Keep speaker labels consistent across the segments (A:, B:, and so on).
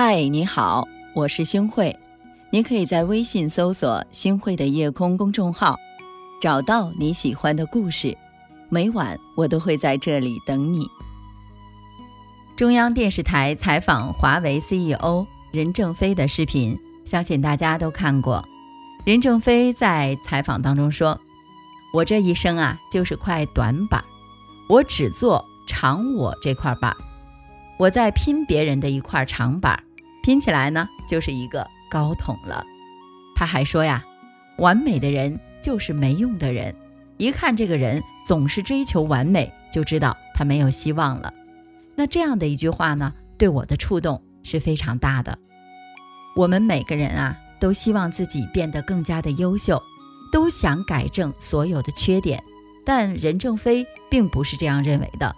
A: 嗨，你好，我是星慧。你可以在微信搜索“星慧的夜空”公众号，找到你喜欢的故事。每晚我都会在这里等你。中央电视台采访华为 CEO 任正非的视频，相信大家都看过。任正非在采访当中说：“我这一生啊，就是块短板，我只做长我这块板。”我在拼别人的一块长板，拼起来呢就是一个高筒了。他还说呀，完美的人就是没用的人，一看这个人总是追求完美，就知道他没有希望了。那这样的一句话呢，对我的触动是非常大的。我们每个人啊，都希望自己变得更加的优秀，都想改正所有的缺点，但任正非并不是这样认为的。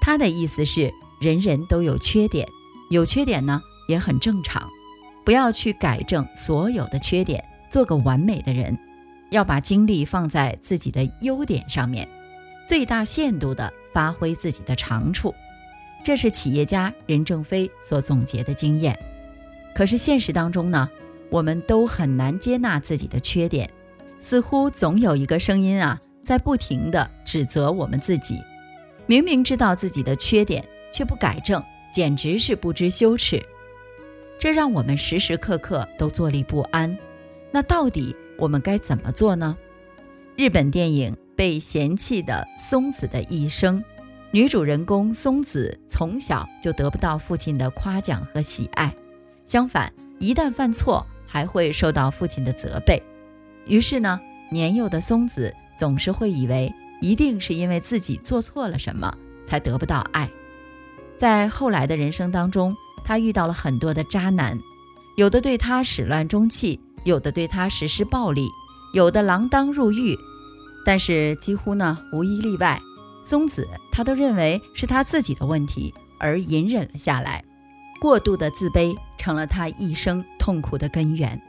A: 他的意思是。人人都有缺点，有缺点呢也很正常，不要去改正所有的缺点，做个完美的人，要把精力放在自己的优点上面，最大限度地发挥自己的长处。这是企业家任正非所总结的经验。可是现实当中呢，我们都很难接纳自己的缺点，似乎总有一个声音啊，在不停地指责我们自己，明明知道自己的缺点。却不改正，简直是不知羞耻。这让我们时时刻刻都坐立不安。那到底我们该怎么做呢？日本电影《被嫌弃的松子的一生》，女主人公松子从小就得不到父亲的夸奖和喜爱，相反，一旦犯错还会受到父亲的责备。于是呢，年幼的松子总是会以为一定是因为自己做错了什么才得不到爱。在后来的人生当中，他遇到了很多的渣男，有的对他始乱终弃，有的对他实施暴力，有的锒铛入狱。但是几乎呢无一例外，松子他都认为是他自己的问题而隐忍了下来。过度的自卑成了他一生痛苦的根源。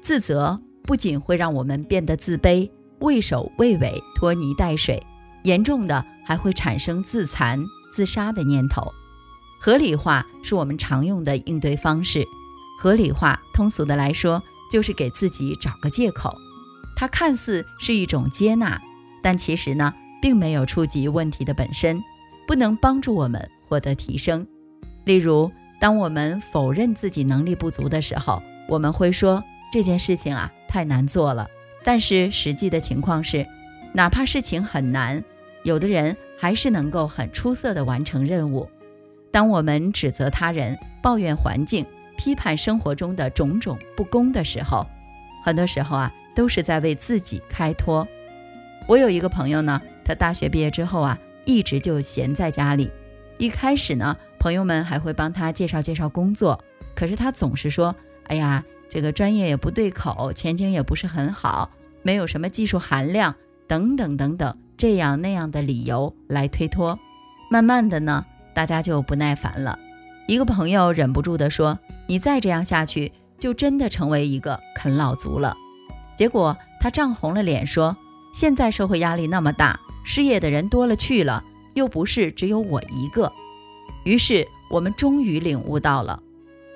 A: 自责不仅会让我们变得自卑、畏首畏尾、拖泥带水，严重的还会产生自残、自杀的念头。合理化是我们常用的应对方式。合理化，通俗的来说，就是给自己找个借口。它看似是一种接纳，但其实呢，并没有触及问题的本身，不能帮助我们获得提升。例如，当我们否认自己能力不足的时候，我们会说这件事情啊太难做了。但是实际的情况是，哪怕事情很难，有的人还是能够很出色的完成任务。当我们指责他人、抱怨环境、批判生活中的种种不公的时候，很多时候啊，都是在为自己开脱。我有一个朋友呢，他大学毕业之后啊，一直就闲在家里。一开始呢，朋友们还会帮他介绍介绍工作，可是他总是说：“哎呀，这个专业也不对口，前景也不是很好，没有什么技术含量，等等等等，这样那样的理由来推脱。”慢慢的呢。大家就不耐烦了。一个朋友忍不住地说：“你再这样下去，就真的成为一个啃老族了。”结果他涨红了脸说：“现在社会压力那么大，失业的人多了去了，又不是只有我一个。”于是我们终于领悟到了，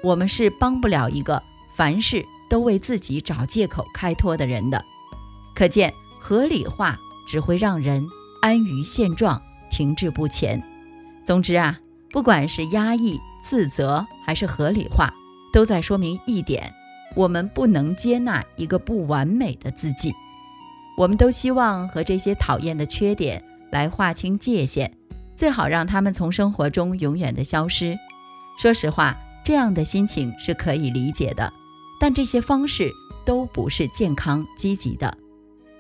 A: 我们是帮不了一个凡事都为自己找借口开脱的人的。可见合理化只会让人安于现状，停滞不前。总之啊，不管是压抑、自责还是合理化，都在说明一点：我们不能接纳一个不完美的自己。我们都希望和这些讨厌的缺点来划清界限，最好让他们从生活中永远的消失。说实话，这样的心情是可以理解的，但这些方式都不是健康积极的。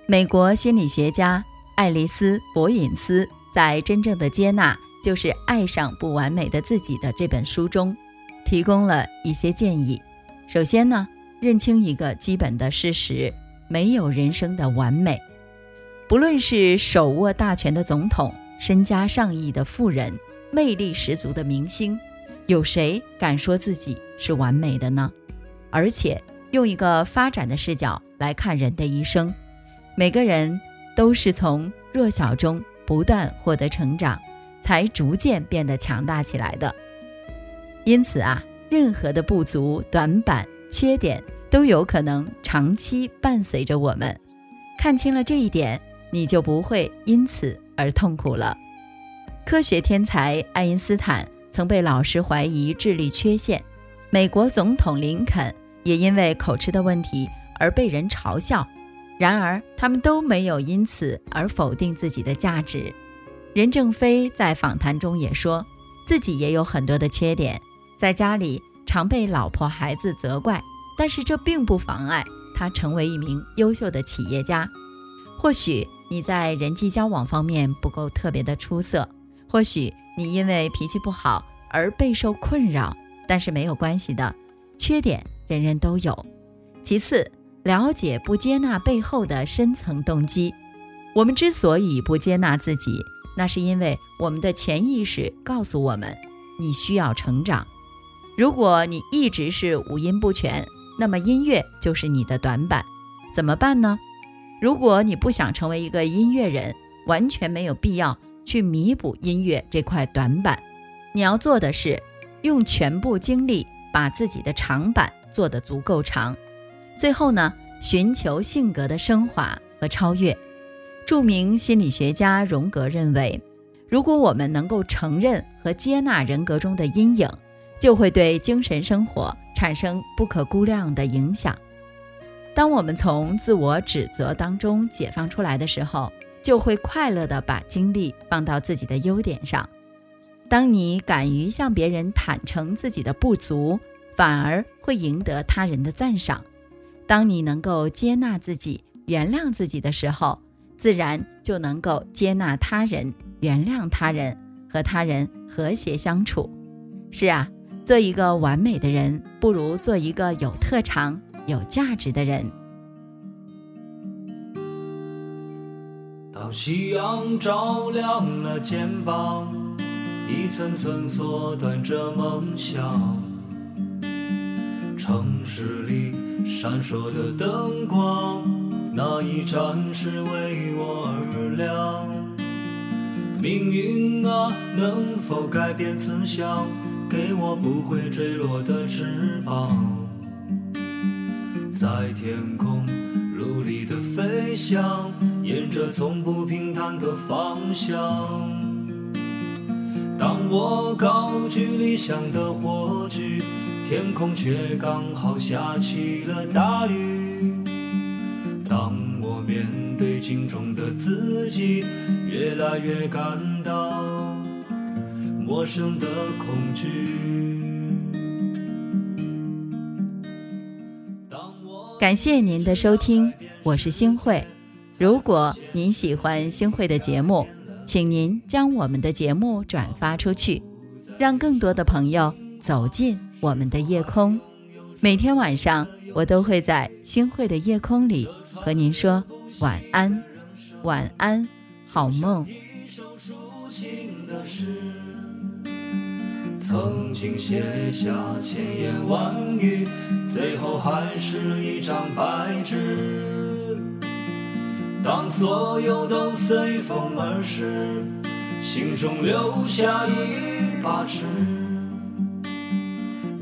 A: 美国心理学家爱丽丝·博隐斯在《真正的接纳》。就是爱上不完美的自己的这本书中，提供了一些建议。首先呢，认清一个基本的事实：没有人生的完美。不论是手握大权的总统、身家上亿的富人、魅力十足的明星，有谁敢说自己是完美的呢？而且用一个发展的视角来看人的一生，每个人都是从弱小中不断获得成长。才逐渐变得强大起来的。因此啊，任何的不足、短板、缺点都有可能长期伴随着我们。看清了这一点，你就不会因此而痛苦了。科学天才爱因斯坦曾被老师怀疑智力缺陷，美国总统林肯也因为口吃的问题而被人嘲笑。然而，他们都没有因此而否定自己的价值。任正非在访谈中也说，自己也有很多的缺点。在家里常被老婆孩子责怪，但是这并不妨碍他成为一名优秀的企业家。或许你在人际交往方面不够特别的出色，或许你因为脾气不好而备受困扰，但是没有关系的，缺点人人都有。其次，了解不接纳背后的深层动机。我们之所以不接纳自己，那是因为我们的潜意识告诉我们，你需要成长。如果你一直是五音不全，那么音乐就是你的短板，怎么办呢？如果你不想成为一个音乐人，完全没有必要去弥补音乐这块短板。你要做的是，用全部精力把自己的长板做得足够长。最后呢，寻求性格的升华和超越。著名心理学家荣格认为，如果我们能够承认和接纳人格中的阴影，就会对精神生活产生不可估量的影响。当我们从自我指责当中解放出来的时候，就会快乐地把精力放到自己的优点上。当你敢于向别人坦诚自己的不足，反而会赢得他人的赞赏。当你能够接纳自己、原谅自己的时候，自然就能够接纳他人、原谅他人，和他人和谐相处。是啊。做一个完美的人，不如做一个有特长、有价值的人。
B: 当夕阳照亮了肩膀，一层层缩短着梦想。城市里闪烁的灯光，那一盏是为我而亮。命运啊，能否改变慈祥？给我不会坠落的翅膀，在天空努力的飞翔，沿着从不平坦的方向。当我高举理想的火炬，天空却刚好下起了大雨。对镜中的自己，越来越感到。陌生的恐惧。
A: 感谢您的收听，我是星慧。如果您喜欢星慧的节目，请您将我们的节目转发出去，让更多的朋友走进我们的夜空。每天晚上，我都会在星慧的夜空里和您说晚安，晚安，好梦。
B: 曾经写下千言万语，最后还是一张白纸。当所有都随风而逝，心中留下一把尺，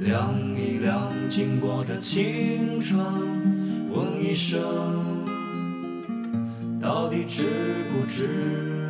B: 量一量经过的青春，问一声，到底值不值？